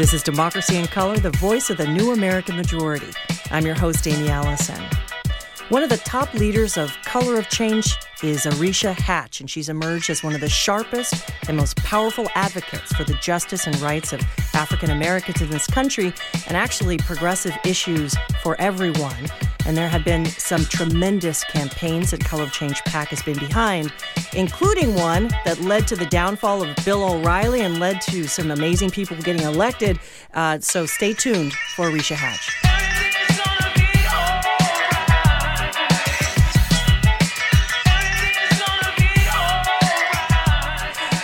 This is Democracy in Color, the voice of the new American majority. I'm your host, Aimee Allison. One of the top leaders of Color of Change is Arisha Hatch, and she's emerged as one of the sharpest and most powerful advocates for the justice and rights of African Americans in this country, and actually progressive issues for everyone. And there have been some tremendous campaigns that Color of Change PAC has been behind, including one that led to the downfall of Bill O'Reilly and led to some amazing people getting elected. Uh, so stay tuned for Arisha Hatch.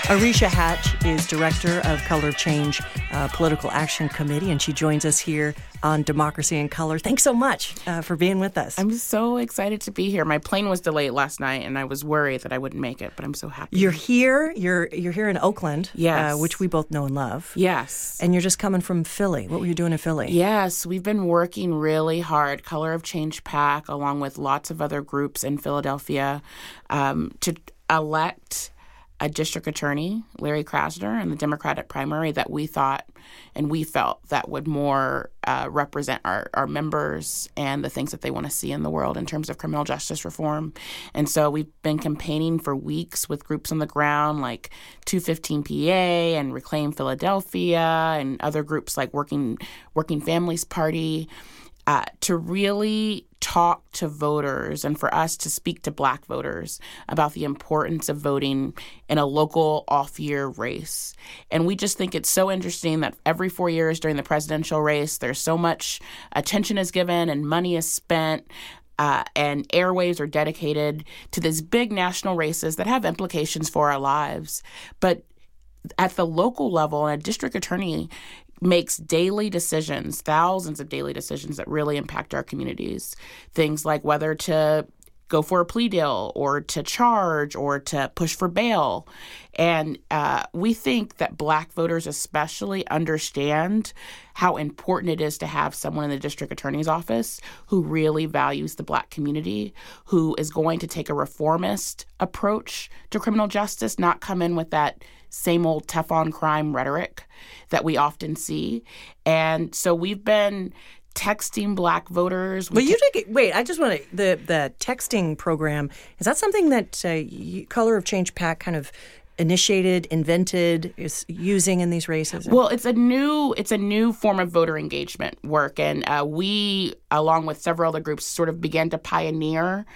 Arisha Hatch is director of Color of Change uh, Political Action Committee, and she joins us here on Democracy in Color. Thanks so much uh, for being with us. I'm so excited to be here. My plane was delayed last night, and I was worried that I wouldn't make it, but I'm so happy. You're here. You're you're here in Oakland, uh, yes, uh, which we both know and love. Yes, and you're just coming from Philly. What were you doing in Philly? Yes, we've been working really hard. Color of Change PAC, along with lots of other groups in Philadelphia, um, to elect a district attorney, Larry Krasner, in the Democratic primary that we thought and we felt that would more uh, represent our, our members and the things that they want to see in the world in terms of criminal justice reform. And so we've been campaigning for weeks with groups on the ground like 215 PA and Reclaim Philadelphia and other groups like Working Working Families Party uh, to really talk to voters and for us to speak to black voters about the importance of voting in a local off year race. And we just think it's so interesting that every four years during the presidential race, there's so much attention is given and money is spent. Uh, and airwaves are dedicated to these big national races that have implications for our lives. But at the local level, a district attorney makes daily decisions, thousands of daily decisions that really impact our communities. Things like whether to go for a plea deal or to charge or to push for bail. And uh, we think that black voters especially understand how important it is to have someone in the district attorney's office who really values the black community, who is going to take a reformist approach to criminal justice, not come in with that same old tough on crime rhetoric that we often see. And so we've been texting black voters. But you take it, wait. I just want to the the texting program. Is that something that uh, Color of Change PAC kind of initiated, invented, is using in these races? Well, it's a new it's a new form of voter engagement work, and uh, we, along with several other groups, sort of began to pioneer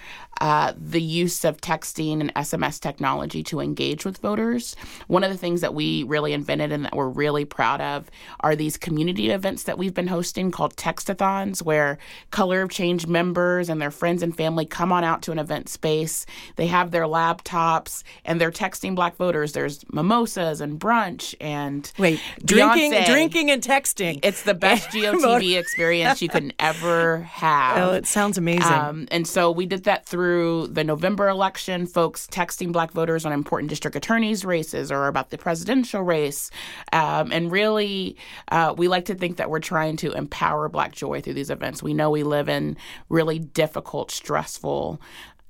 uh, the use of texting and SMS technology to engage with voters. One of the things that we really invented and that we're really proud of are these community events that we've been hosting called Textathons, where Color of Change members and their friends and family come on out to an event space. They have their laptops and they're texting Black voters. There's mimosas and brunch and wait, drinking, Beyonce. drinking and texting. It's the best GOTV experience you can ever have. Oh, it sounds amazing. Um, and so we did that through through the November election, folks texting black voters on important district attorneys' races or about the presidential race. Um, and really, uh, we like to think that we're trying to empower black joy through these events. We know we live in really difficult, stressful,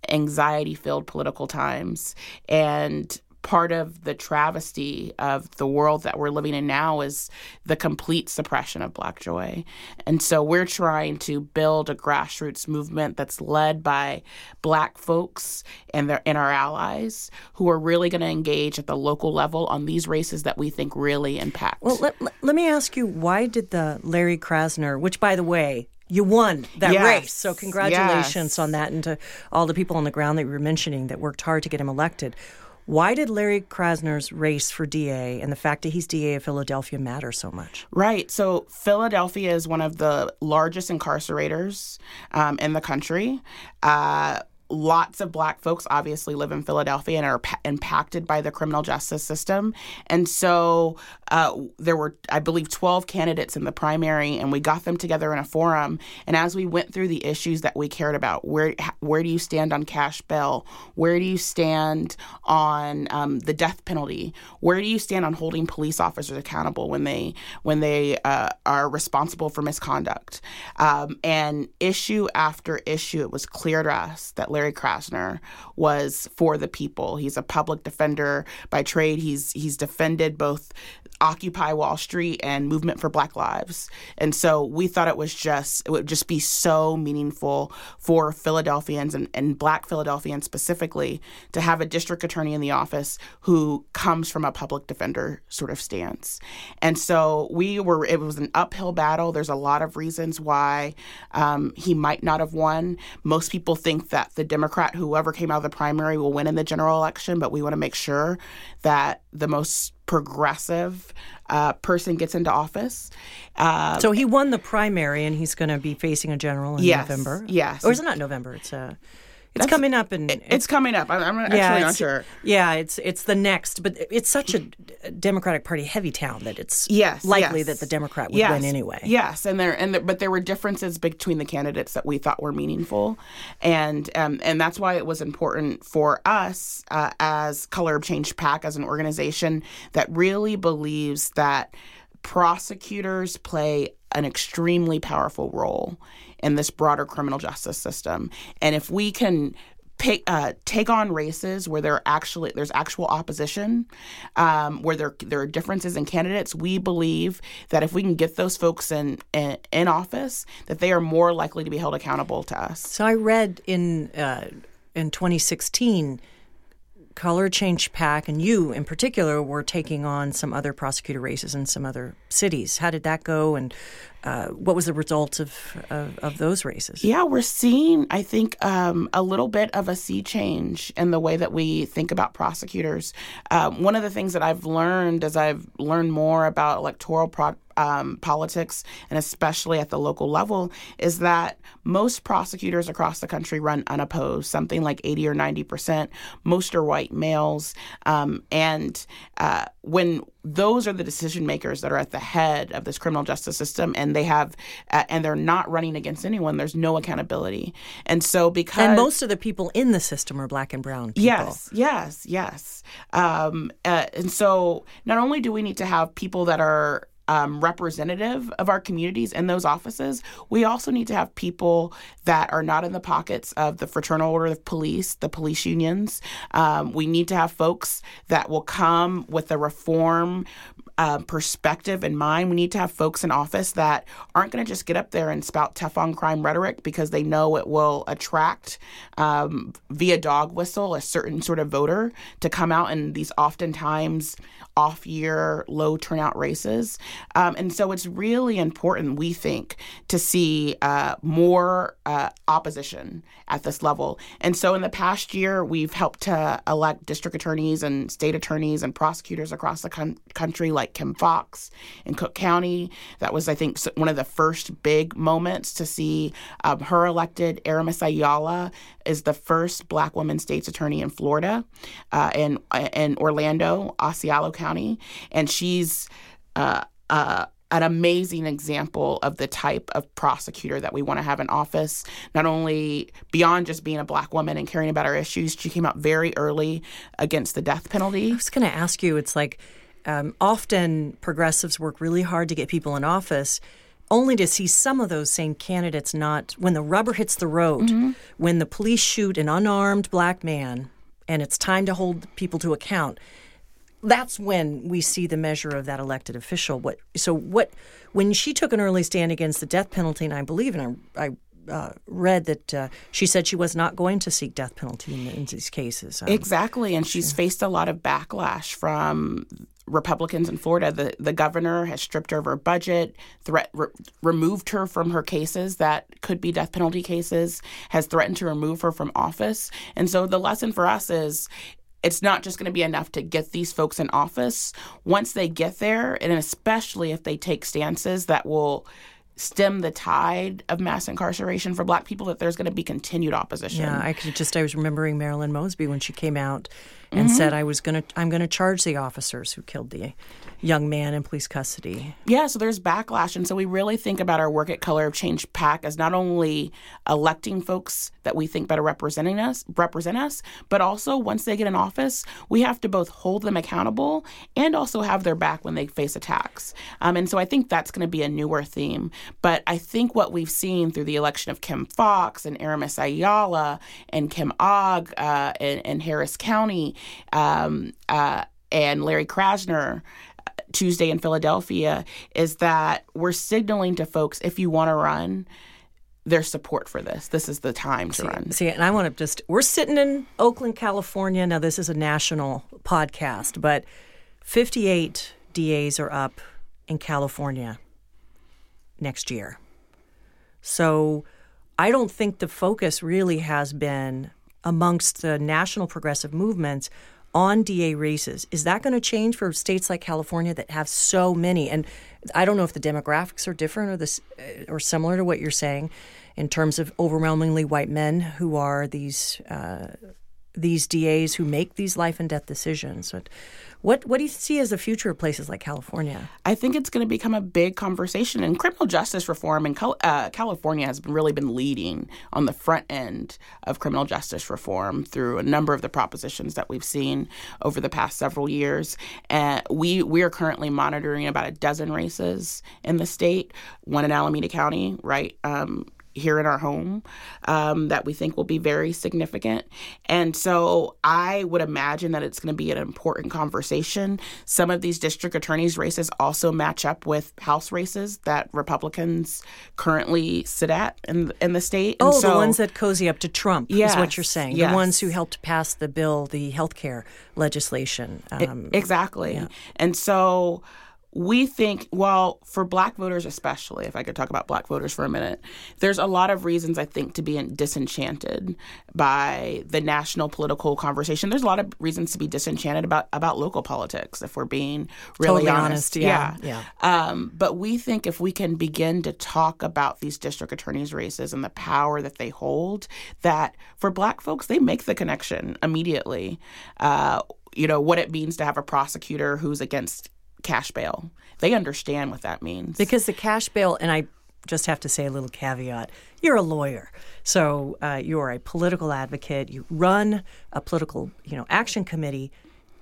anxiety filled political times. And part of the travesty of the world that we're living in now is the complete suppression of black joy. And so we're trying to build a grassroots movement that's led by black folks and their and our allies who are really going to engage at the local level on these races that we think really impact. Well, let, let me ask you why did the Larry Krasner, which by the way, you won that yes. race. So congratulations yes. on that and to all the people on the ground that you were mentioning that worked hard to get him elected. Why did Larry Krasner's race for DA and the fact that he's DA of Philadelphia matter so much? Right. So Philadelphia is one of the largest incarcerators um, in the country. Uh, lots of black folks obviously live in Philadelphia and are pa- impacted by the criminal justice system. And so uh, there were, I believe, 12 candidates in the primary, and we got them together in a forum. And as we went through the issues that we cared about, where where do you stand on cash bail? Where do you stand on um, the death penalty? Where do you stand on holding police officers accountable when they when they uh, are responsible for misconduct? Um, and issue after issue, it was clear to us that Larry Larry Krasner was for the people. He's a public defender by trade. He's he's defended both Occupy Wall Street and Movement for Black Lives. And so we thought it was just, it would just be so meaningful for Philadelphians and, and black Philadelphians specifically to have a district attorney in the office who comes from a public defender sort of stance. And so we were, it was an uphill battle. There's a lot of reasons why um, he might not have won. Most people think that the Democrat, whoever came out of the primary, will win in the general election, but we want to make sure that the most progressive uh, person gets into office. Uh, so he won the primary, and he's going to be facing a general in yes, November. Yes, or is it not November? It's uh, it's That's, coming up, and it's, it's, coming up. I'm, I'm actually yeah, not sure. Yeah, it's it's the next, but it's such a Democratic Party heavy town that it's yes, likely yes. that the Democrat would yes, win anyway. Yes, and there and there, but there were differences between the candidates that we thought were meaningful, and um, and that's why it was important for us uh, as Color of Change PAC as an organization that really believes that prosecutors play an extremely powerful role in this broader criminal justice system. And if we can Pick, uh, take on races where there actually there's actual opposition, um, where there there are differences in candidates. We believe that if we can get those folks in, in, in office, that they are more likely to be held accountable to us. So I read in uh, in 2016 Color Change PAC and you in particular were taking on some other prosecutor races in some other cities. How did that go, and uh, what was the result of, of, of those races? Yeah, we're seeing, I think, um, a little bit of a sea change in the way that we think about prosecutors. Um, one of the things that I've learned as I've learned more about electoral pro- um, politics, and especially at the local level, is that most prosecutors across the country run unopposed, something like 80 or 90 percent. Most are white males. Um, and uh, when those are the decision makers that are at the head of this criminal justice system, and they have, uh, and they're not running against anyone, there's no accountability. And so, because. And most of the people in the system are black and brown people. Yes, yes, yes. Um, uh, and so, not only do we need to have people that are um, representative of our communities in those offices, we also need to have people that are not in the pockets of the Fraternal Order of Police, the police unions. Um, we need to have folks that will come with a reform uh, perspective in mind. We need to have folks in office that aren't going to just get up there and spout tough on crime rhetoric because they know it will attract um, via dog whistle a certain sort of voter to come out in these oftentimes off year, low turnout races. Um, and so it's really important, we think, to see uh, more uh, opposition at this level. And so in the past year, we've helped to elect district attorneys and state attorneys and prosecutors across the con- country, like Kim Foxx in Cook County. That was, I think, one of the first big moments to see um, her elected. Aramis Ayala is the first black woman state's attorney in Florida, uh, in, in Orlando, Osceola County, and she's uh, uh, an amazing example of the type of prosecutor that we want to have in office. Not only beyond just being a black woman and caring about our issues, she came out very early against the death penalty. I was going to ask you, it's like um, often progressives work really hard to get people in office only to see some of those same candidates not when the rubber hits the road, mm-hmm. when the police shoot an unarmed black man and it's time to hold people to account that's when we see the measure of that elected official. What so what when she took an early stand against the death penalty, and I believe, and I, I uh, read that uh, she said she was not going to seek death penalty in, in these cases. Um, exactly, and she's faced a lot of backlash from Republicans in Florida. The the governor has stripped her of her budget, threat re- removed her from her cases that could be death penalty cases, has threatened to remove her from office. And so the lesson for us is it's not just going to be enough to get these folks in office. Once they get there, and especially if they take stances that will stem the tide of mass incarceration for black people, that there's going to be continued opposition. Yeah, I just, I was remembering Marilyn Mosby when she came out and said I was going to I'm going to charge the officers who killed the young man in police custody. Yeah, so there's backlash. And so we really think about our work at Color of Change PAC as not only electing folks that we think better representing us, represent us, but also once they get in office, we have to both hold them accountable and also have their back when they face attacks. Um, and so I think that's going to be a newer theme. But I think what we've seen through the election of Kim Foxx and Aramis Ayala and Kim Ogg uh, in, in, Harris County um, uh, and Larry Krasner Tuesday in Philadelphia is that we're signaling to folks if you want to run, there's support for this. This is the time to see, run. See, and I want to just, we're sitting in Oakland, California. Now, this is a national podcast, but 58 DAs are up in California next year. So I don't think the focus really has been amongst the national progressive movements on DA races. Is that going to change for states like California that have so many? And I don't know if the demographics are different or this or similar to what you're saying in terms of overwhelmingly white men who are these uh, these DAs who make these life and death decisions. But what what do you see as the future of places like California? I think it's going to become a big conversation, and criminal justice reform in uh, California has really been leading on the front end of criminal justice reform through a number of the propositions that we've seen over the past several years. And we we are currently monitoring about a dozen races in the state, one in Alameda County, right um, here in our home um, that we think will be very significant. And so I would imagine that it's going to be an important conversation. Some of these district attorneys' races also match up with House races that Republicans currently sit at in, in the state. And oh, so, the ones that cozy up to Trump yes, is what you're saying. Yes. The ones who helped pass the bill, the health care legislation. Um, exactly. Yeah. And so we think, well, for black voters especially, if I could talk about black voters for a minute, there's a lot of reasons I think to be disenchanted by the national political conversation. There's a lot of reasons to be disenchanted about about local politics, if we're being really totally honest. honest. Yeah, yeah. yeah. Um, but we think if we can begin to talk about these district attorneys' races and the power that they hold, that for black folks, they make the connection immediately. Uh, you know what it means to have a prosecutor who's against cash bail. They understand what that means. Because the cash bail, and I just have to say a little caveat you're a lawyer. So uh, you're a political advocate. You run a political you know, action committee,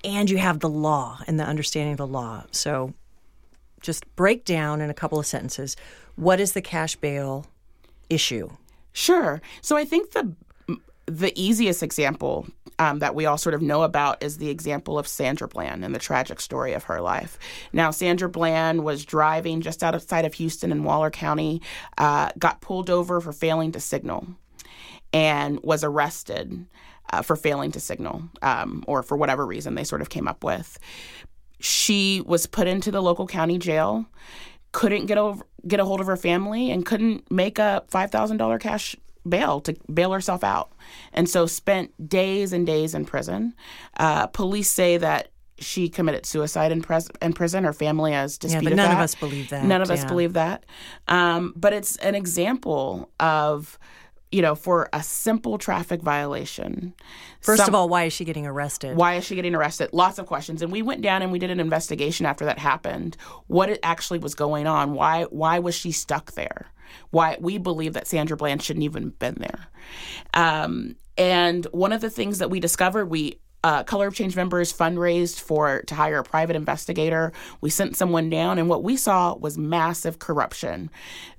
and you have the law and the understanding of the law. So just break down in a couple of sentences what is the cash bail issue? Sure. So I think the the easiest example um, that we all sort of know about is the example of Sandra Bland and the tragic story of her life. Now, Sandra Bland was driving just outside of Houston in Waller County, uh, got pulled over for failing to signal, and was arrested uh, for failing to signal, um, or for whatever reason they sort of came up with. She was put into the local county jail couldn't get over get a hold of her family and couldn't make a five thousand dollar cash bail to bail herself out, and so spent days and days in prison. Uh, police say that she committed suicide in, pres- in prison. Her family has disputed yeah, but none that. of us believe that. None of yeah. us believe that. Um, but it's an example of you know, for a simple traffic violation. First some, of all, why is she getting arrested? Why is she getting arrested? Lots of questions. And we went down and we did an investigation after that happened. What it actually was going on? Why why was she stuck there? Why we believe that Sandra Bland shouldn't even been there. Um, and one of the things that we discovered, we uh, Color of Change members fundraised for to hire a private investigator. We sent someone down, and what we saw was massive corruption.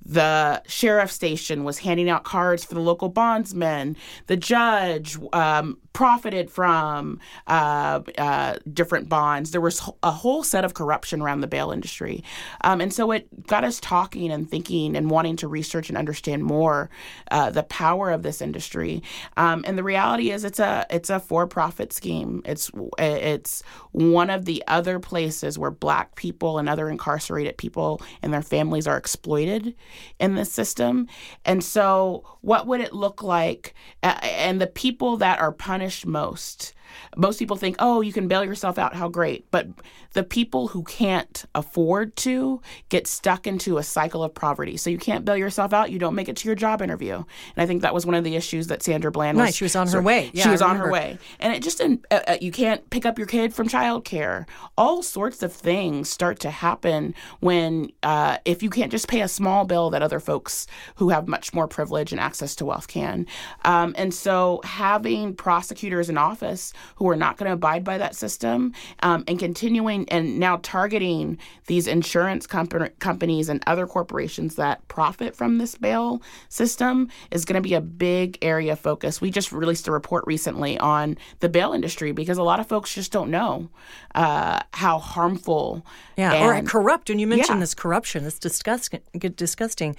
The sheriff station was handing out cards for the local bondsmen. The judge um, profited from uh, uh, different bonds. There was a whole set of corruption around the bail industry, um, and so it got us talking and thinking and wanting to research and understand more uh, the power of this industry. Um, and the reality is, it's a it's a for profit scheme. It's it's one of the other places where black people and other incarcerated people and their families are exploited in the system. And so, what would it look like? and the people that are punished most Most people think, oh, you can bail yourself out, how great. But the people who can't afford to get stuck into a cycle of poverty. So you can't bail yourself out, you don't make it to your job interview. And I think that was one of the issues that Sandra Bland was. Right, she was on her way. Yeah, she was on her way. And it just, didn't- uh, uh, you can't pick up your kid from childcare. All sorts of things start to happen when, uh, if you can't just pay a small bill that other folks who have much more privilege and access to wealth can. Um, and so having prosecutors in office who are not going to abide by that system um, and continuing and now targeting these insurance compa- companies and other corporations that profit from this bail system is going to be a big area of focus. We just released a report recently on the bail industry because a lot of folks just don't know uh, how harmful Yeah, or corrupt. And you mentioned Yeah. this corruption. It's disgusting. Disgusting.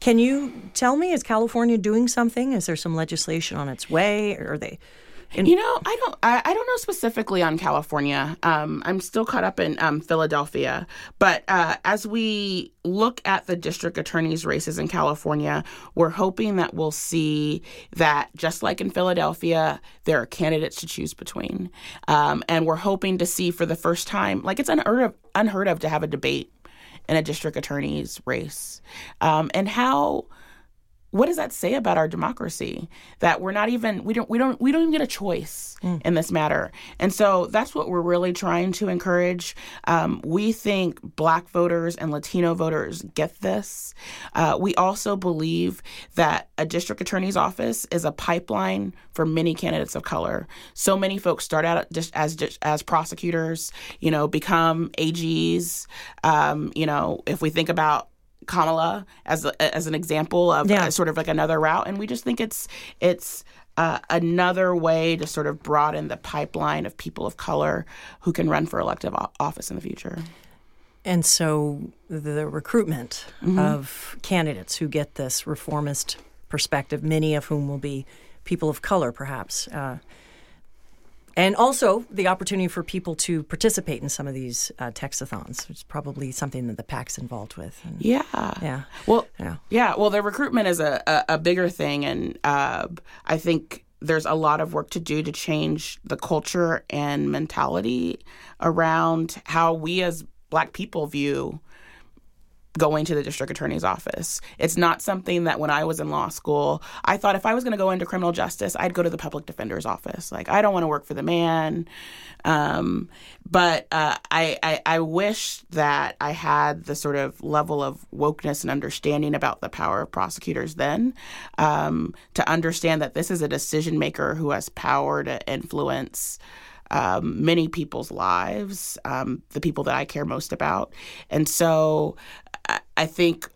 Can you tell me, is California doing something? Is there some legislation on its way? Or are they? You know, I don't. I, I don't know specifically on California. Um, I'm still caught up in um, Philadelphia, but uh, as we look at the district attorneys' races in California, we're hoping that we'll see that just like in Philadelphia, there are candidates to choose between, um, and we're hoping to see for the first time, like it's unheard of, unheard of to have a debate in a district attorney's race, um, and how what does that say about our democracy? That we're not even we don't we don't we don't even get a choice in this matter. And so that's what we're really trying to encourage. Um, we think black voters and latino voters get this. Uh, we also believe that a district attorney's office is a pipeline for many candidates of color. So many folks start out just as just as prosecutors you know become ags um, you know if we think about Kamala as a, as an example of Yeah. uh, sort of like another route, and we just think it's it's uh, another way to sort of broaden the pipeline of people of color who can run for elective o- office in the future. And so the recruitment Mm-hmm. of candidates who get this reformist perspective, many of whom will be people of color, perhaps. Uh, and also the opportunity for people to participate in some of these uh, textathons, which is probably something that the PAC's involved with. And, Yeah. yeah. Well, Yeah. yeah. Well, the recruitment is a, a, a bigger thing, and uh, I think there's a lot of work to do to change the culture and mentality around how we as Black people view going to the district attorney's office. It's not something that when I was in law school, I thought if I was going to go into criminal justice, I'd go to the public defender's office. Like, I don't want to work for the man. Um, but uh, I, I, I wish that I had the sort of level of wokeness and understanding about the power of prosecutors then um, to understand that this is a decision maker who has power to influence um, many people's lives, um, the people that I care most about. And so I, think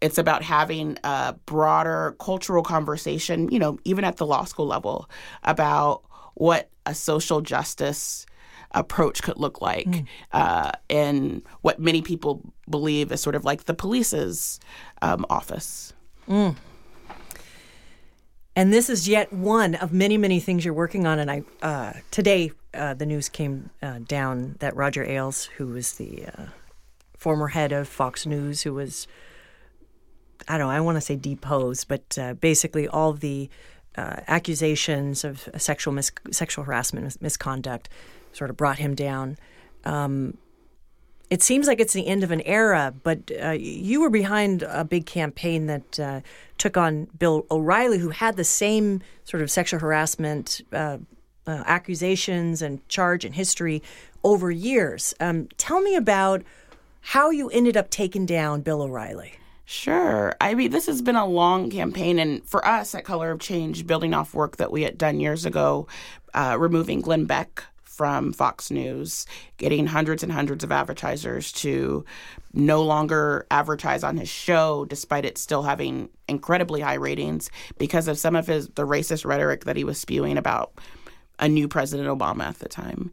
it's about having a broader cultural conversation, you know, even at the law school level, about what a social justice approach could look like uh, and what many people believe is sort of like the police's um, office. And this is yet one of many, many things you're working on. And I uh, today uh, the news came uh, down that Roger Ailes, who was the uh, former head of Fox News, who was I don't know, I want to say deposed, but uh, basically all the uh, accusations of sexual mis- sexual harassment, mis- misconduct, sort of brought him down. Um, it seems like it's the end of an era, but uh, you were behind a big campaign that uh, took on Bill O'Reilly, who had the same sort of sexual harassment uh, uh, accusations and charge and history over years. Um, tell me about how you ended up taking down Bill O'Reilly. Sure. I mean, this has been a long campaign, and for us at Color of Change, building off work that we had done years ago, uh, removing Glenn Beck from Fox News, getting hundreds and hundreds of advertisers to no longer advertise on his show, despite it still having incredibly high ratings because of some of his the racist rhetoric that he was spewing about a new President Obama at the time.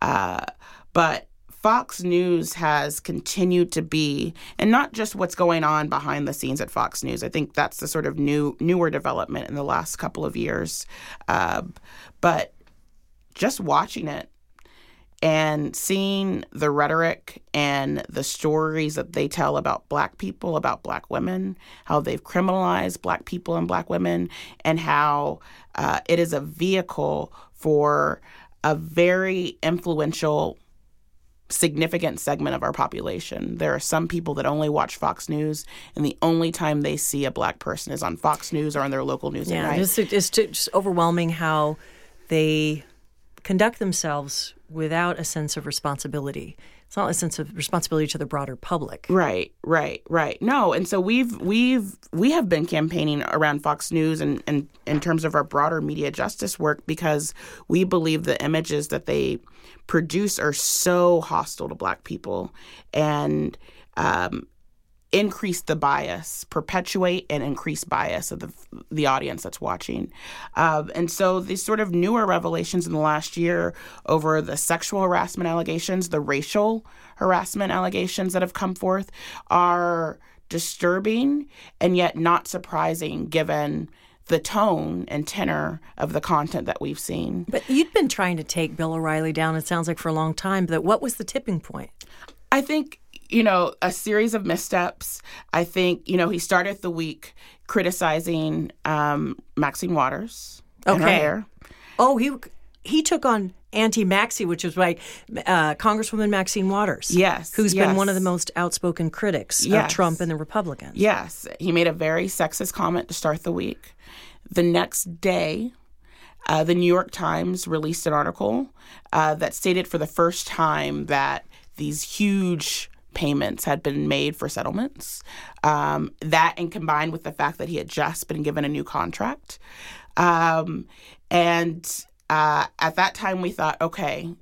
Uh, but Fox News has continued to be, and not just what's going on behind the scenes at Fox News. I think that's the sort of new, newer development in the last couple of years. Uh, but just watching it and seeing the rhetoric and the stories that they tell about black people, about black women, how they've criminalized black people and black women, and how uh, it is a vehicle for a very influential significant segment of our population. There are some people that only watch Fox News, and the only time they see a black person is on Fox News or on their local news. Yeah, it's, it's just overwhelming how they conduct themselves without a sense of responsibility. It's not a sense of responsibility to the broader public. Right, right, right. No, and so we've we've we have been campaigning around Fox News and, and in terms of our broader media justice work because we believe the images that they produce are so hostile to Black people, and um, increase the bias, perpetuate and increase bias of the the audience that's watching. Um, and so these sort of newer revelations in the last year over the sexual harassment allegations, the racial harassment allegations that have come forth are disturbing and yet not surprising given the tone and tenor of the content that we've seen. But you'd been trying to take Bill O'Reilly down, it sounds like, for a long time. But what was the tipping point? I think you know, a series of missteps. I think, you know, he started the week criticizing um, Maxine Waters. Okay. Oh, he he took on Auntie Maxine, which is like uh, Congresswoman Maxine Waters. Yes. Who's yes. been one of the most outspoken critics yes. of Trump and the Republicans. Yes. He made a very sexist comment to start the week. The next day, uh, the New York Times released an article uh, that stated for the first time that these huge payments had been made for settlements. Um, that, and combined with the fact that he had just been given a new contract. Um, and uh, at that time, we thought, okay,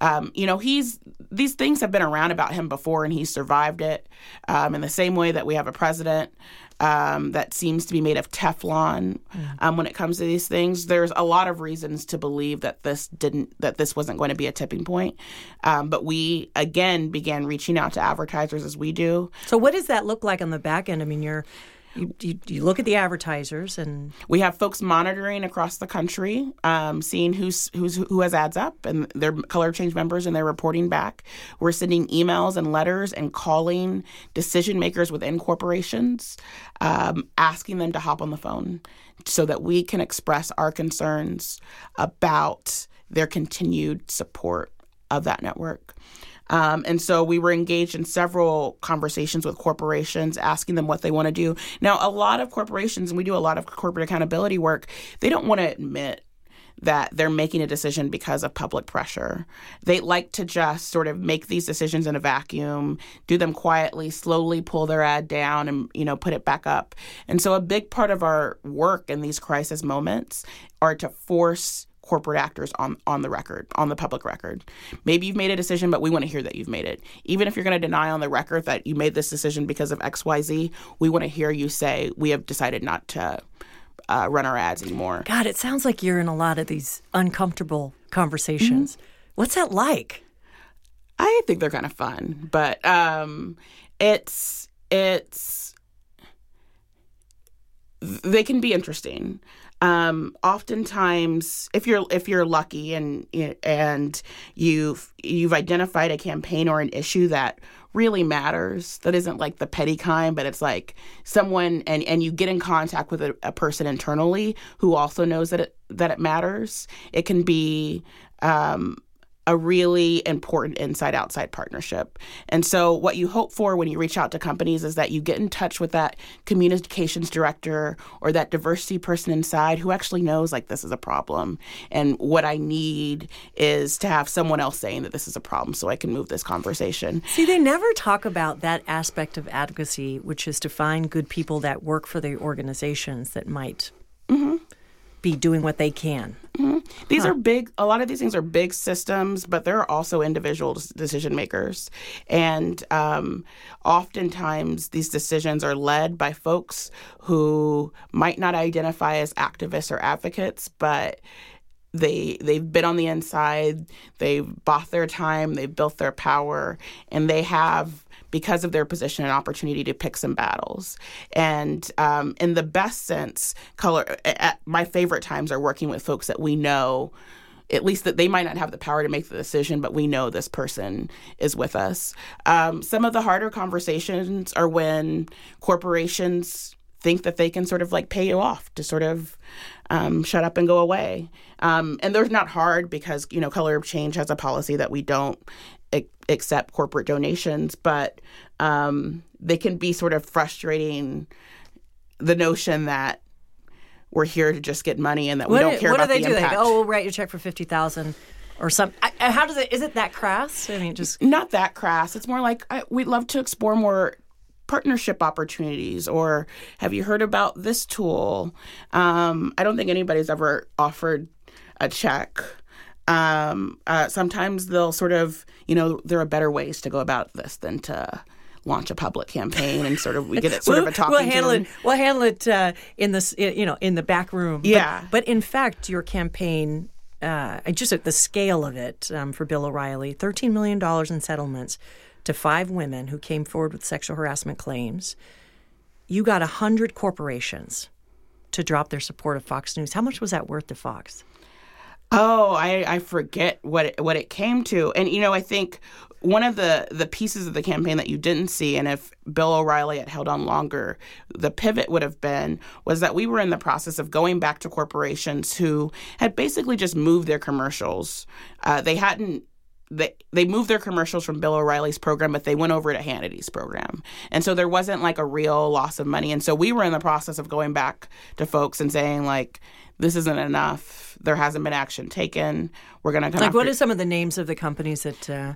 um, you know, he's these things have been around about him before, and he survived it. Um, in the same way that we have a president um, that seems to be made of Teflon mm. um, when it comes to these things. There's a lot of reasons to believe that this didn't that this wasn't going to be a tipping point. Um, but we again began reaching out to advertisers as we do. So what does that look like on the back end? I mean, you're you, you, you, look at the advertisers and we have folks monitoring across the country um, seeing who's who's who has ads up and their color change members and they're reporting back. We're sending emails and letters and calling decision makers within corporations um, asking them to hop on the phone so that we can express our concerns about their continued support of that network um, and so we were engaged in several conversations with corporations, asking them what they want to do. Now, a lot of corporations, and we do a lot of corporate accountability work, they don't want to admit that they're making a decision because of public pressure. They like to just sort of make these decisions in a vacuum, do them quietly, slowly pull their ad down and you know put it back up. And so a big part of our work in these crisis moments are to force corporate actors on on the record, on the public record. Maybe you've made a decision, but we want to hear that you've made it. Even if you're going to deny on the record that you made this decision because of X, Y, Z, we want to hear you say we have decided not to uh, run our ads anymore. God, it sounds like you're in a lot of these uncomfortable conversations. Mm-hmm. What's that like? I think they're kind of fun, but um, it's it's they can be interesting um, oftentimes if you're if you're lucky and and you've you've identified a campaign or an issue that really matters that isn't like the petty kind but it's like someone and and you get in contact with a, a person internally who also knows that it that it matters it can be um, a really important inside outside partnership. And so, what you hope for when you reach out to companies is that you get in touch with that communications director or that diversity person inside who actually knows, like, this is a problem. And what I need is to have someone else saying that this is a problem so I can move this conversation. See, they never talk about that aspect of advocacy, which is to find good people that work for the organizations that might. Mm-hmm be doing what they can. Mm-hmm. These huh. are big, a lot of these things are big systems, but there are also individual decision makers. And um, oftentimes these decisions are led by folks who might not identify as activists or advocates, but they they've been on the inside they've bought their time they've built their power and they have because of their position and opportunity to pick some battles. And um, in the best sense, color. At my favorite times are working with folks that we know at least that they might not have the power to make the decision, but we know this person is with us. Um, some of the harder conversations are when corporations think that they can sort of like pay you off to sort of um, shut up and go away. Um, and they're not hard because you know Color of Change has a policy that we don't accept corporate donations, but um, they can be sort of frustrating. The notion that we're here to just get money and that what we don't care what about do they the do? impact. They go, oh, we'll write you a check for fifty thousand or something. How does it? Is it that crass? I mean, just not that crass. It's more like I, we'd love to explore more partnership opportunities or have you heard about this tool um, i don't think anybody's ever offered a check um, uh, sometimes they'll sort of you know there are better ways to go about this than to launch a public campaign and sort of we get it sort we'll, of a talking we'll handle it. We'll handle it uh, in this, you know, in the back room. Yeah. But, but in fact, your campaign, uh, just at the scale of it um, for Bill O'Reilly, thirteen million dollars in settlements to five women who came forward with sexual harassment claims. You got a hundred corporations to drop their support of Fox News. How much was that worth to Fox? Oh, I, I forget what it, what it came to, and you know, I think one of the the pieces of the campaign that you didn't see, and if Bill O'Reilly had held on longer, the pivot would have been was that we were in the process of going back to corporations who had basically just moved their commercials. Uh, they hadn't they they moved their commercials from Bill O'Reilly's program, but they went over to Hannity's program, and so there wasn't like a real loss of money. And so we were in the process of going back to folks and saying like, this isn't enough. There hasn't been action taken. We're gonna come Like, what are some of the names of the companies that? Uh,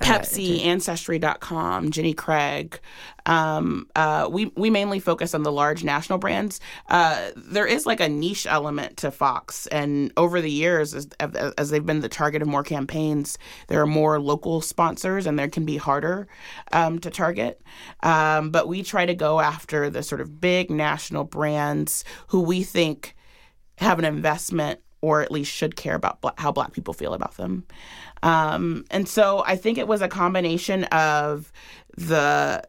Pepsi, Ancestry.com, Jenny Craig. Um, uh, we we mainly focus on the large national brands. Uh, there is like a niche element to Fox, and over the years, as, as they've been the target of more campaigns, there are more local sponsors, and there can be harder um, to target. Um, but we try to go after the sort of big national brands who we think have an investment or at least should care about bla- how black people feel about them. Um, and so I think it was a combination of the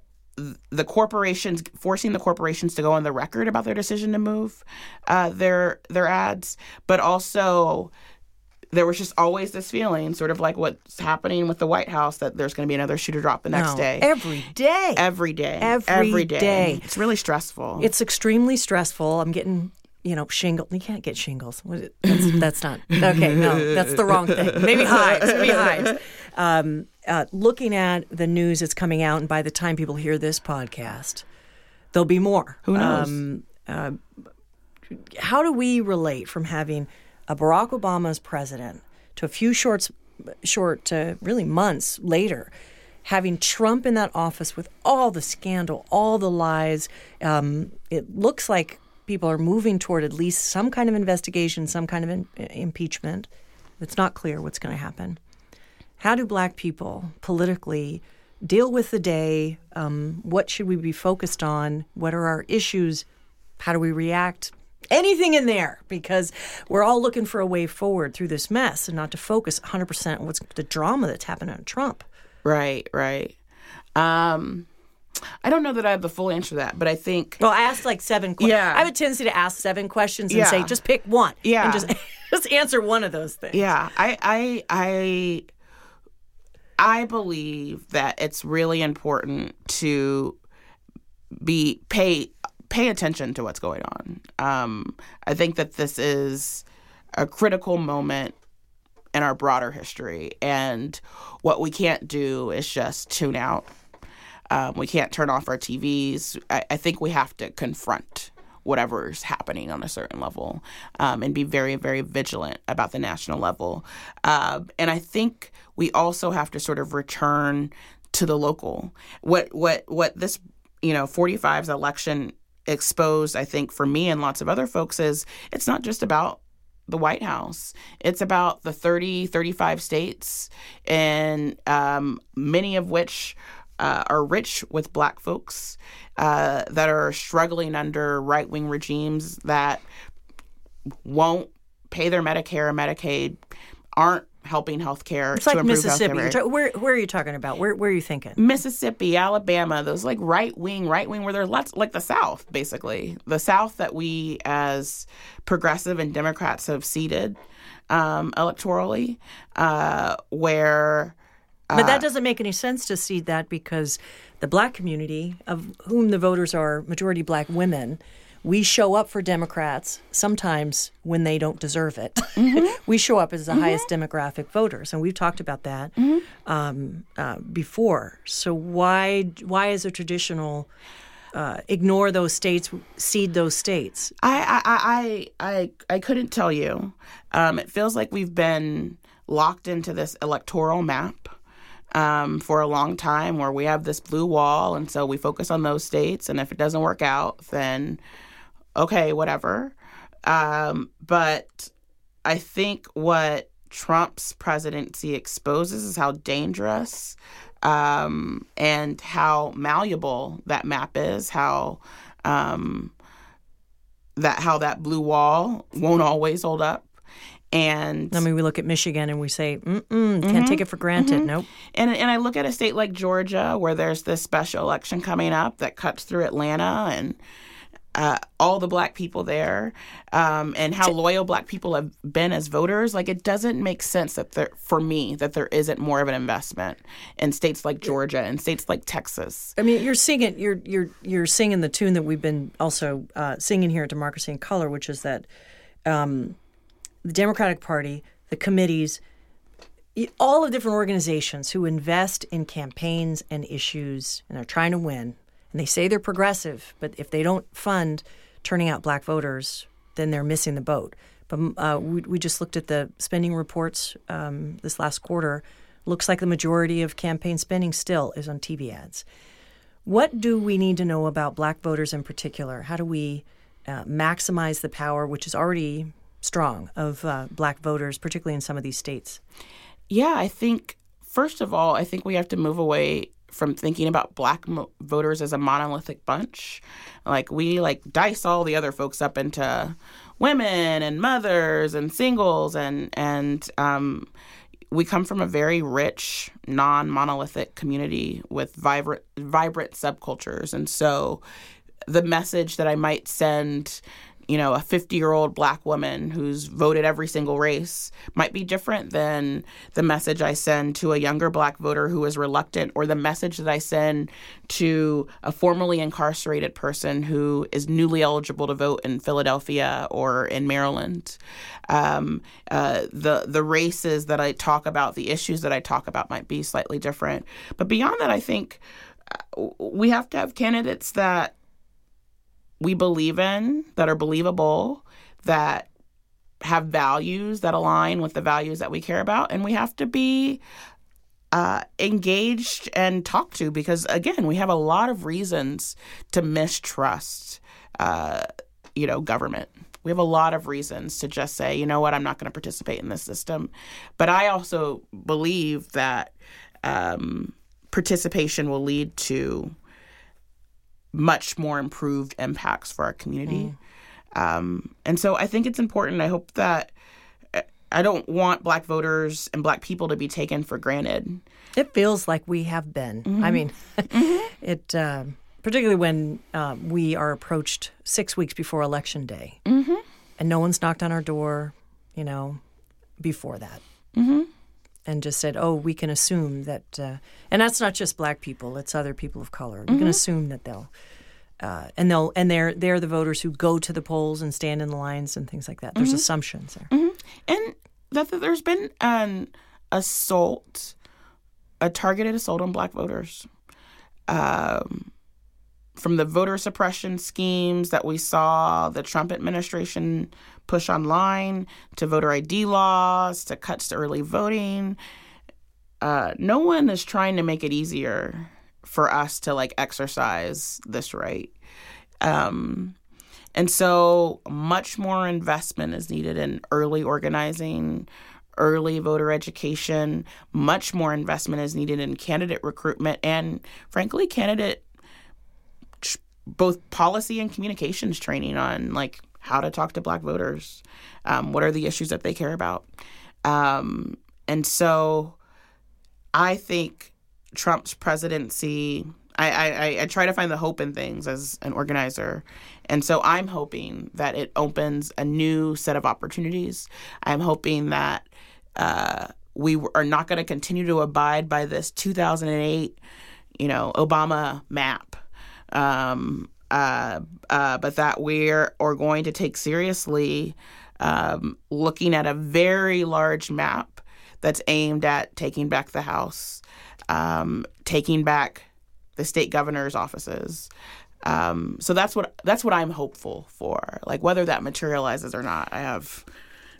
the corporations forcing the corporations to go on the record about their decision to move uh, their their ads, but also there was just always this feeling, sort of like what's happening with the White House, that there's going to be another shoe to drop the next no, day. Every day. Every day. Every every day. day. It's really stressful. It's extremely stressful. I'm getting, you know, shingles. You can't get shingles. That's, that's not okay. No, that's the wrong thing. Maybe hives. Maybe hives. Um, uh, looking at the news that's coming out, and by the time people hear this podcast, there'll be more. Who knows? Um, uh, how do we relate from having a Barack Obama as president to a few short, short, uh, really months later? having Trump in that office with all the scandal, all the lies, um, it looks like people are moving toward at least some kind of investigation, some kind of in, impeachment. It's not clear what's going to happen. How do black people politically deal with the day? Um, what should we be focused on? What are our issues? How do we react? Anything in there because we're all looking for a way forward through this mess and not to focus 100% on what's the drama that's happening on Trump. Right, right. Um, I don't know that I have the full answer to that, but I think. Well, I asked like seven questions. Yeah. I have a tendency to ask seven questions and Yeah. say, just pick one. Yeah. And just, just answer one of those things. Yeah, I, I, I, I believe that it's really important to be pay pay attention to what's going on. Um, I think that this is a critical moment in our broader history, and what we can't do is just tune out. Um, we can't turn off our TVs. I, I think we have to confront whatever's happening on a certain level um, and be very, very vigilant about the national level. Uh, and I think we also have to sort of return to the local. What what what this you know 45's election exposed, I think, for me and lots of other folks is it's not just about the White House. It's about the 30, 35 states, and um, many of which uh, are rich with black folks uh, that are struggling under right wing regimes that won't pay their Medicare or Medicaid, aren't helping healthcare It's like Mississippi. healthcare. You're ta- where, where are you talking about? Where, where are you thinking? Mississippi, Alabama, those like right wing, right wing, where there's lots like the South, basically the South that we as progressive and Democrats have ceded um, electorally, uh, where But that doesn't make any sense to see that because the black community, of whom the voters are majority black women, we show up for Democrats sometimes when they don't deserve it. Mm-hmm. we show up as the mm-hmm. highest demographic voters, and we've talked about that mm-hmm. um, uh, before. So why why is a traditional uh, ignore those states, cede those states? I I I I, I couldn't tell you. Um, it feels like we've been locked into this electoral map um, for a long time where we have this blue wall, and so we focus on those states. And if it doesn't work out, then okay, whatever. Um, but I think what Trump's presidency exposes is how dangerous um, and how malleable that map is. How um, that how that blue wall won't always hold up. And I mean, we look at Michigan and we say, mm mm can't mm-hmm, take it for granted. Mm-hmm. Nope. And and I look at a state like Georgia, where there's this special election coming up that cuts through Atlanta and uh, all the black people there um, and how loyal black people have been as voters like it doesn't make sense that there for me that there isn't more of an investment in states like georgia and states like texas i mean you're singing you're you're you're singing the tune that we've been also uh, singing here at democracy in color which is that um, the Democratic Party, the committees, all of different organizations who invest in campaigns and issues and are trying to win. And they say they're progressive, but if they don't fund turning out black voters, then they're missing the boat. But uh, we, we, just looked at the spending reports um, this last quarter. Looks like the majority of campaign spending still is on TV ads. What do we need to know about black voters in particular? How do we uh, maximize the power, which is already strong of uh, black voters, particularly in some of these states? Yeah, I think, first of all, I think we have to move away from thinking about black mo- voters as a monolithic bunch. Like we like dice all the other folks up into women and mothers and singles and and um, we come from a very rich non-monolithic community with vibrant vibrant subcultures and so the message that I might send you know, a 50 year old black woman who's voted every single race might be different than the message I send to a younger black voter who is reluctant, or the message that I send to a formerly incarcerated person who is newly eligible to vote in Philadelphia or in Maryland. Um, uh, the the races that I talk about, the issues that I talk about, might be slightly different. But beyond that, I think uh, we have to have candidates that we believe in, that are believable, that have values that align with the values that we care about, and we have to be uh, engaged and talked to because, again, we have a lot of reasons to mistrust, uh, you know, government. We have a lot of reasons to just say, you know what, I'm not going to participate in this system. But I also believe that um, participation will lead to much more improved impacts for our community. Mm. Um, and so I think it's important. I hope that I don't want black voters and black people to be taken for granted. It feels like we have been. Mm-hmm. I mean, mm-hmm. it uh, particularly when uh, we are approached six weeks before election day, mm-hmm. and no one's knocked on our door, you know, before that. And just said, "Oh, we can assume that," uh, and that's not just black people; it's other people of color. We mm-hmm. can assume that they'll, uh, and they'll, and they're they're the voters who go to the polls and stand in the lines and things like that. There's mm-hmm. assumptions there, mm-hmm. and that, that there's been an assault, a targeted assault on black voters. Um, from the voter suppression schemes that we saw the Trump administration push online to voter ID laws to cuts to early voting. Uh, no one is trying to make it easier for us to like exercise this right. Um, and so much more investment is needed in early organizing, early voter education. Much more investment is needed in candidate recruitment and, frankly, candidate both policy and communications training on like how to talk to black voters, um, what are the issues that they care about. Um, and so I think Trump's presidency, I, I, I try to find the hope in things as an organizer. And so I'm hoping that it opens a new set of opportunities. I'm hoping that uh, we are not going to continue to abide by this 2008, you know, Obama map. Um, uh, uh, but that we're are going to take seriously um, looking at a very large map that's aimed at taking back the House, um, taking back the state governor's offices. Um, so that's what that's what I'm hopeful for. Like whether that materializes or not, I have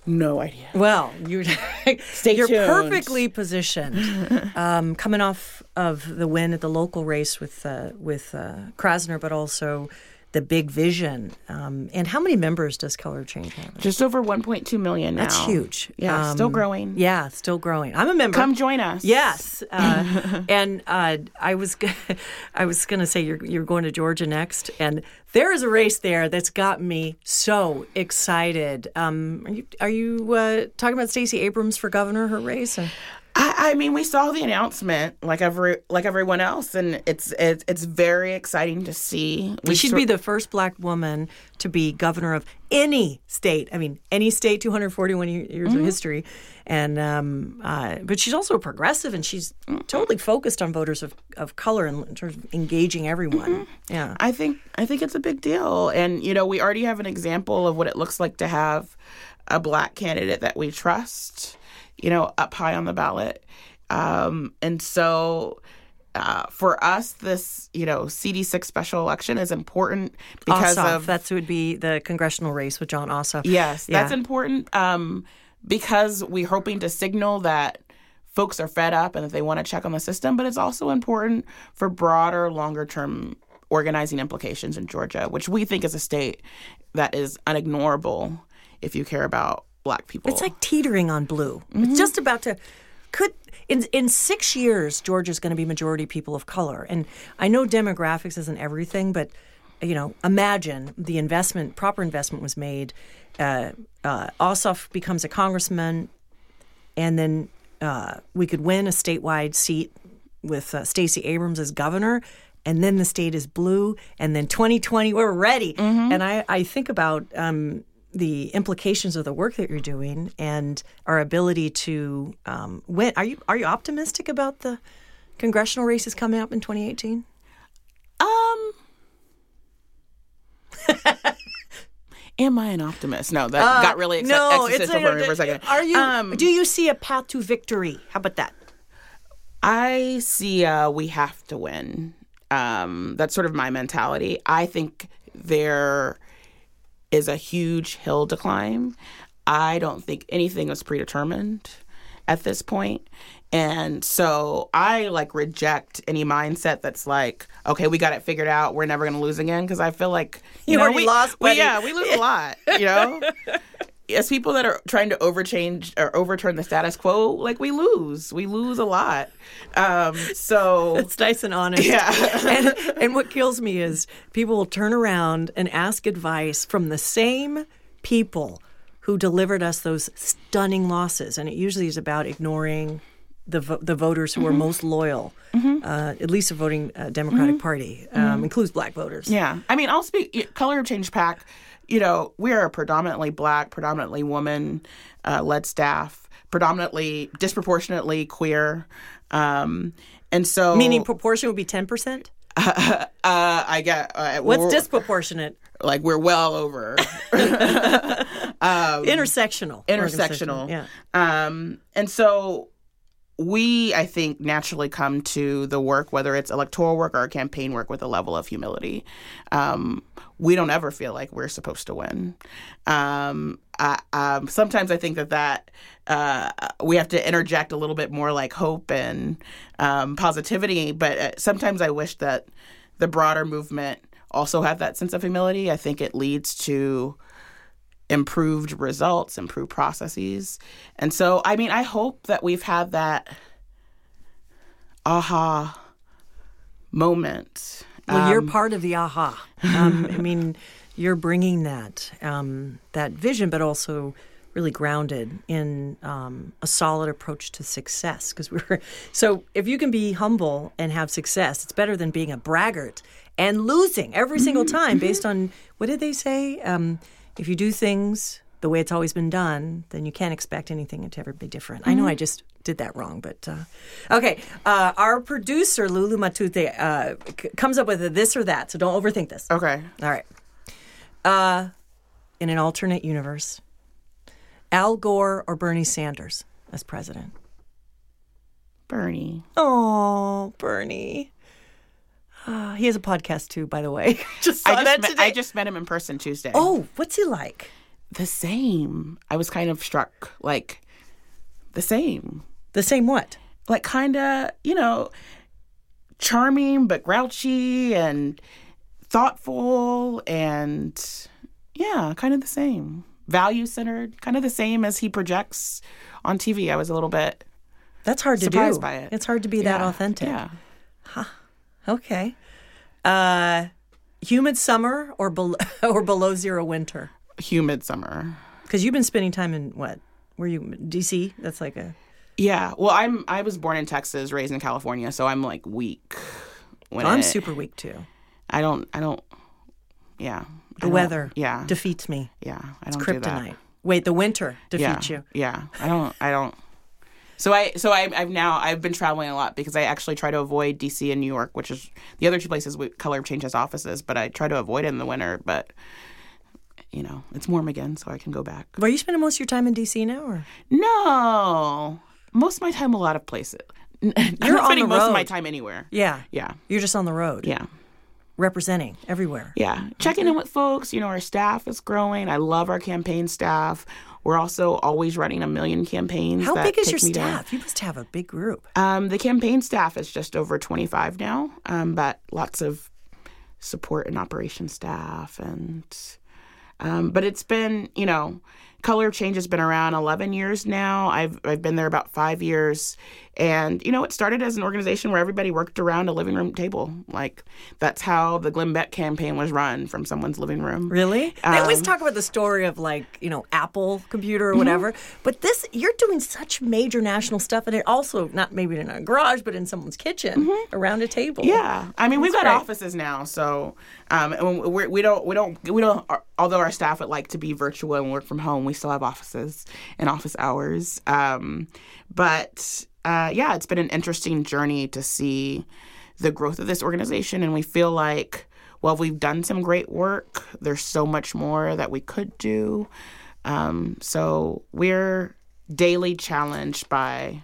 no idea. Well, you're Stay you're tuned. perfectly positioned, um, coming off of the win at the local race with uh, with uh, Krasner, but also the big vision. Um, and how many members does Color Change have? Just over 1.2 million now. That's huge. Yeah, Um, still growing. Yeah, still growing. I'm a member. Come join us. Yes, uh, and uh, I was g- I was going to say you're you're going to Georgia next, and there is a race there that's got me so excited. Um, are you are you uh, talking about Stacey Abrams for governor? Her race? Or- I, I mean, we saw the announcement like every like everyone else, and it's it's, it's very exciting to see. We She'd be the first black woman to be governor of any state. I mean, any state, 241 years Mm-hmm. of history. And um, uh, but she's also a progressive, and she's totally focused on voters of, of color and in terms of engaging everyone. Mm-hmm. Yeah. I think I think it's a big deal, and you know, we already have an example of what it looks like to have a black candidate that we trust, you know, up high on the ballot, um, and so. Uh, for us, this you know CD6 special election is important because Ossoff, of that would be the congressional race with Jon Ossoff. Yes, that's important um, because we're hoping to signal that folks are fed up and that they want to check on the system. But it's also important for broader, longer term organizing implications in Georgia, which we think is a state that is unignorable if you care about Black people. It's like teetering on blue. Mm-hmm. It's just about to could in in six years Georgia's going to be majority people of color. And I know demographics isn't everything, but you know, imagine the investment, proper investment was made. Uh, uh, Ossoff becomes a congressman, and then uh, we could win a statewide seat with uh, Stacey Abrams as governor. And then the state is blue, and then 2020 we're ready. And I, I think about um, the implications of the work that you're doing and our ability to um, win. Are you are you optimistic about the congressional races coming up in 2018? um. Am I an optimist? No, that got really ex- existential for me for a second. Are you? Um, do you see a path to victory? How about that? I see uh, we have to win. Um, that's sort of my mentality. I think there is a huge hill to climb. I don't think anything is predetermined at this point. And so I like reject any mindset that's like, okay, we got it figured out. We're never going to lose again. Cause I feel like, you, You know, we, lost, we- yeah, we lose a lot, you know? As people that are trying to overchange or overturn the status quo, like we lose, we lose a lot. Um, so It's nice and honest. Yeah. and, and what kills me is people will turn around and ask advice from the same people who delivered us those stunning losses, and it usually is about ignoring the vo- the voters who are most loyal, uh, at least the voting uh, Democratic Party, um, includes black voters. Yeah. I mean, I'll speak Color of Change PAC. You know, we are a predominantly black, predominantly woman uh, led staff, predominantly disproportionately queer. Um, and so. Meaning proportion would be ten percent. uh, I get. Uh, What's disproportionate? Like, we're well over. intersectional. intersectional. Yeah. Um, and so we, I think, naturally come to the work, whether it's electoral work or campaign work, with a level of humility. Um, we don't ever feel like we're supposed to win. Um, I, um, sometimes I think that that uh, we have to interject a little bit more like hope and um, positivity. But uh, sometimes I wish that the broader movement also had that sense of humility. I think it leads to improved results, improved processes. And so, I mean, I hope that we've had that aha moment. Well, you're part of the aha. Um, I mean, you're bringing that um, that vision, but also really grounded in um, a solid approach to success. Because we're so if you can be humble and have success, it's better than being a braggart and losing every single time based on what did they say? Um, if you do things the way it's always been done, then you can't expect anything to ever be different. I know I just did that wrong, but uh, okay. Uh, our producer Lulu Matute uh, c- comes up with a this or that, so don't overthink this. Okay. All right. Uh, in an alternate universe, Al Gore or Bernie Sanders as president? Bernie. Oh, Bernie. Ah, he has a podcast too, by the way. just saw I that just, met, today. I just met him in person Tuesday. oh, what's he like? the same. I was kind of struck, like the same, The same what? like kind of, you know, charming but grouchy and thoughtful and yeah, kind of the same. Value centered, kind of the same as he projects on TV. I was a little bit That's hard to surprised do. by it. It's hard to be that authentic. Yeah. Okay. Uh, humid summer or below or below zero winter? Humid summer. Because you've been spending time in what? Were you DC? That's like a Yeah. Well, I'm I was born in Texas, raised in California, so I'm like weak. When I'm it- super weak too. I don't. I don't. Yeah. The weather Yeah. defeats me. yeah. I don't do that. Kryptonite. Wait, the winter Yeah. defeats you. Yeah. I don't. I don't. So I. So I, I've now. I've been traveling a lot because I actually try to avoid DC and New York, which is the other two places we, Color of Change has offices. But I try to avoid it in the winter. But you know, it's warm again, so I can go back. Are you spending most of your time in DC now, or No. Most of my time, a lot of places. You're I'm spending most of my time anywhere. yeah, Yeah. you're just on the road, Yeah. representing everywhere. Yeah, checking in with folks. You know, our staff is growing. I love our campaign staff. We're also always running a million campaigns. How big is your me down. staff? You must have a big group. Um, the campaign staff is just over 25 now, um, but lots of support and operation staff. And, um, but it's been, you know, Color of Change has been around 11 years now. I've, I've been there about five years. And, you know, it started as an organization where everybody worked around a living room table. Like, that's how the Glenn Beck campaign was run from someone's living room. Really? they always Um, talk about the story of like, you know, Apple computer Mm-hmm. or whatever. But this, you're doing such major national stuff, and it also not maybe in a garage, but in someone's kitchen around a table. Mm-hmm. Yeah, I mean we've got great. offices now, so um, and we're, we don't we don't we don't. Although our staff would like to be virtual and work from home, we still have offices and office hours. Um, but uh, yeah, it's been an interesting journey to see the growth of this organization, and we feel like well, we've done some great work. There's so much more that we could do. Um, so we're daily challenged by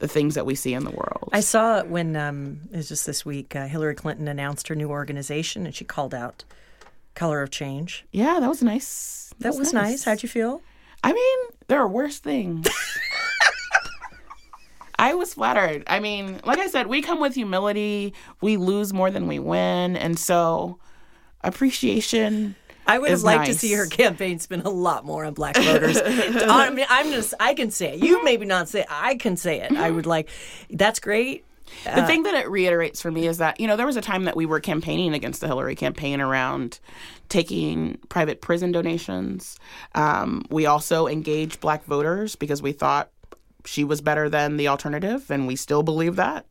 the things that we see in the world. I saw it when um, it was just this week. Uh, Hillary Clinton announced her new organization, and she called out "Color of Change." Yeah, that was nice. That was nice. How'd you feel? I mean, there are worse things. I was flattered. I mean, like I said, we come with humility. We lose more than we win, and so appreciation. I would have liked to see her campaign spend a lot more on black voters. I mean, I'm just, I can say it. You maybe not say it. I can say it. I would like, that's great. The thing that it reiterates for me is that, you know, there was a time that we were campaigning against the Hillary campaign around taking private prison donations. Um, we also engaged black voters because we thought she was better than the alternative, and we still believe that.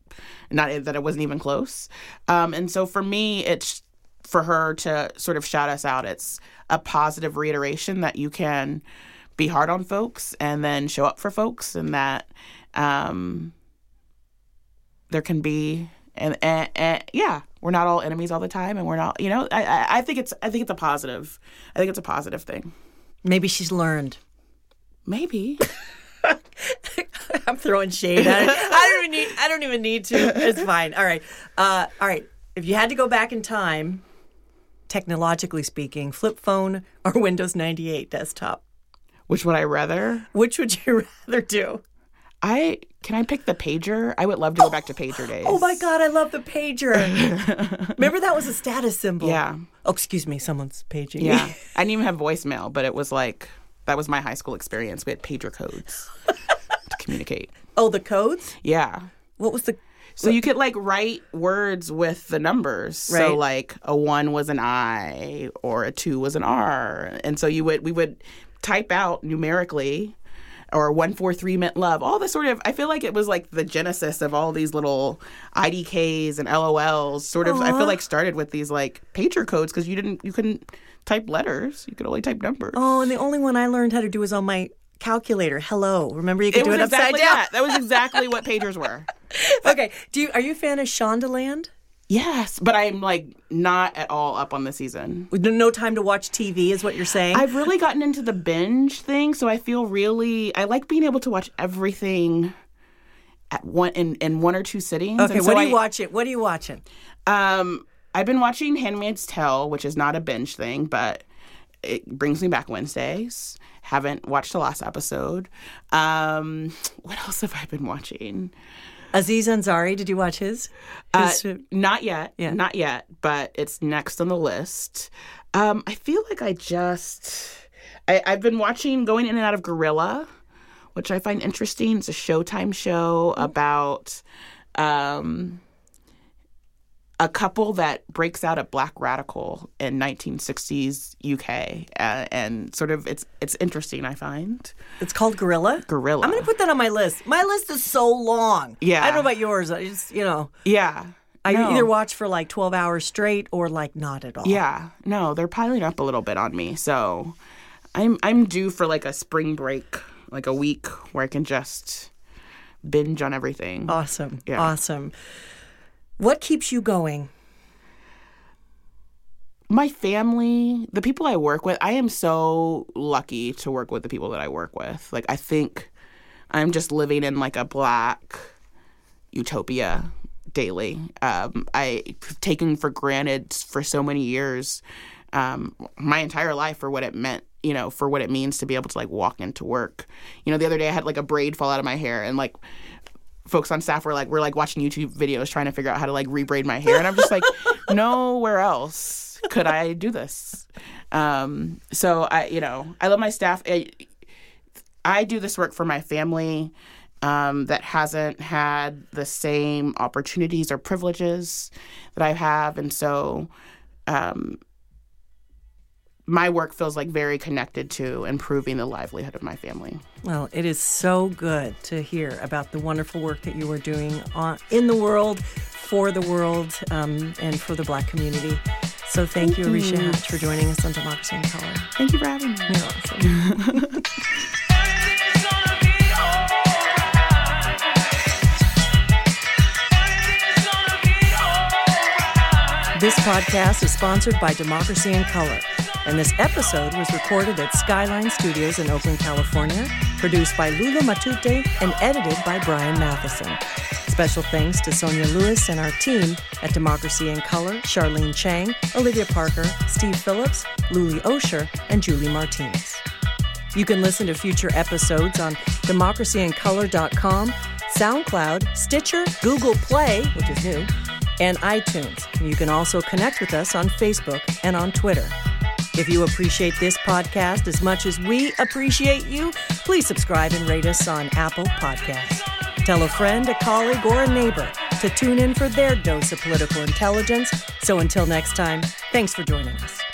Not that it wasn't even close. Um, and so for me, it's for her to sort of shout us out. It's a positive reiteration that you can be hard on folks and then show up for folks, and that um, there can be and, and, and yeah, we're not all enemies all the time, and we're not. You know, I, I I think it's I think it's a positive. I think it's a positive thing. Maybe she's learned. Maybe. I'm throwing shade at it. I don't even need. I don't even need to. It's fine. All right. Uh, all right. If you had to go back in time, technologically speaking, flip phone or Windows 98 desktop, Which would I rather? which would you rather do? I can I pick the pager? I would love to go back to pager days. Oh my God, I love the pager. Remember that was a status symbol. Yeah. Oh, excuse me, someone's paging. Yeah. I didn't even have voicemail, but it was like that was my high school experience. We had pager codes to communicate. oh, the codes. Yeah. What was the? So you could like write words with the numbers. Right. So like a one was an I or a two was an R. And so you would we would type out numerically or one four three meant love. All the sort of I feel like it was like the genesis of all these little IDKs and LOLs sort of I feel like started with these like pager codes because you didn't you couldn't type letters. You could only type numbers. Oh, and the only one I learned how to do was on my calculator. Hello. Remember you could it do it upside exactly down? that. That was exactly what pagers were. okay. Do you are you a fan of Shondaland? Yes, but I'm like not at all up on the season. No time to watch TV is what you're saying? I've really gotten into the binge thing, so I feel really I like being able to watch everything at one in, in one or two sittings. okay, And what are you I- watching? What are you watching? Um, I've been watching Handmaid's Tale, which is not a binge thing, but it brings me back Wednesdays. Haven't watched the last episode. Um, what else have I been watching? Aziz Ansari, did you watch his? Uh, His- uh, not yet. Yeah. Not yet, but it's next on the list. Um, I feel like I just I, I've been watching going in and out of Guerrilla, which I find interesting. It's a Showtime show about um a couple that breaks out at Black Radical in 1960s UK, uh, and sort of it's it's interesting. I find it's called Guerrilla. Guerrilla. I'm to put that on my list. My list is so long. Yeah. I don't know about yours. I just, you know, yeah. I No. either watch for like 12 hours straight or like not at all. Yeah, no, they're piling up a little bit on me. So I'm I'm due for like a spring break, like a week where I can just binge on everything. Awesome. Yeah. Awesome. What keeps you going? My family, the people I work with, I am so lucky to work with the people that I work with. Like I think I'm just living in like a black utopia daily. Um, I've taken for granted for so many years, um, my entire life for what it meant, you know, for what it means to be able to like walk into work. You know, the other day I had like a braid fall out of my hair and like folks on staff were like, we're like watching YouTube videos trying to figure out how to like rebraid my hair. And I'm just like, nowhere else could I do this. Um, so I, you know, I love my staff. I, I do this work for my family um, that hasn't had the same opportunities or privileges that I have, and so um, my work feels like very connected to improving the livelihood of my family. Well, it is so good to hear about the wonderful work that you are doing on, in the world, for the world, um, and for the Black community. So thank you, Arisha Hatch, for joining us on Democracy in Color. Thank you for having me. You're awesome. Everything's gonna be alright. Everything's gonna be alright. This podcast is sponsored by Democracy in Color, and this episode was recorded at Skyline Studios in Oakland, California, produced by Lula Matute, and edited by Brian Matheson. Special thanks to Sonia Lewis and our team at Democracy in Color, Charlene Chang, Olivia Parker, Steve Phillips, Luli Osher, and Julie Martinez. You can listen to future episodes on democracyincolor.com, SoundCloud, Stitcher, Google Play, which is new, and iTunes. You can also connect with us on Facebook and on Twitter. If you appreciate this podcast as much as we appreciate you, please subscribe and rate us on Apple Podcasts. Tell a friend, a colleague, or a neighbor to tune in for their dose of political intelligence. So until next time, thanks for joining us.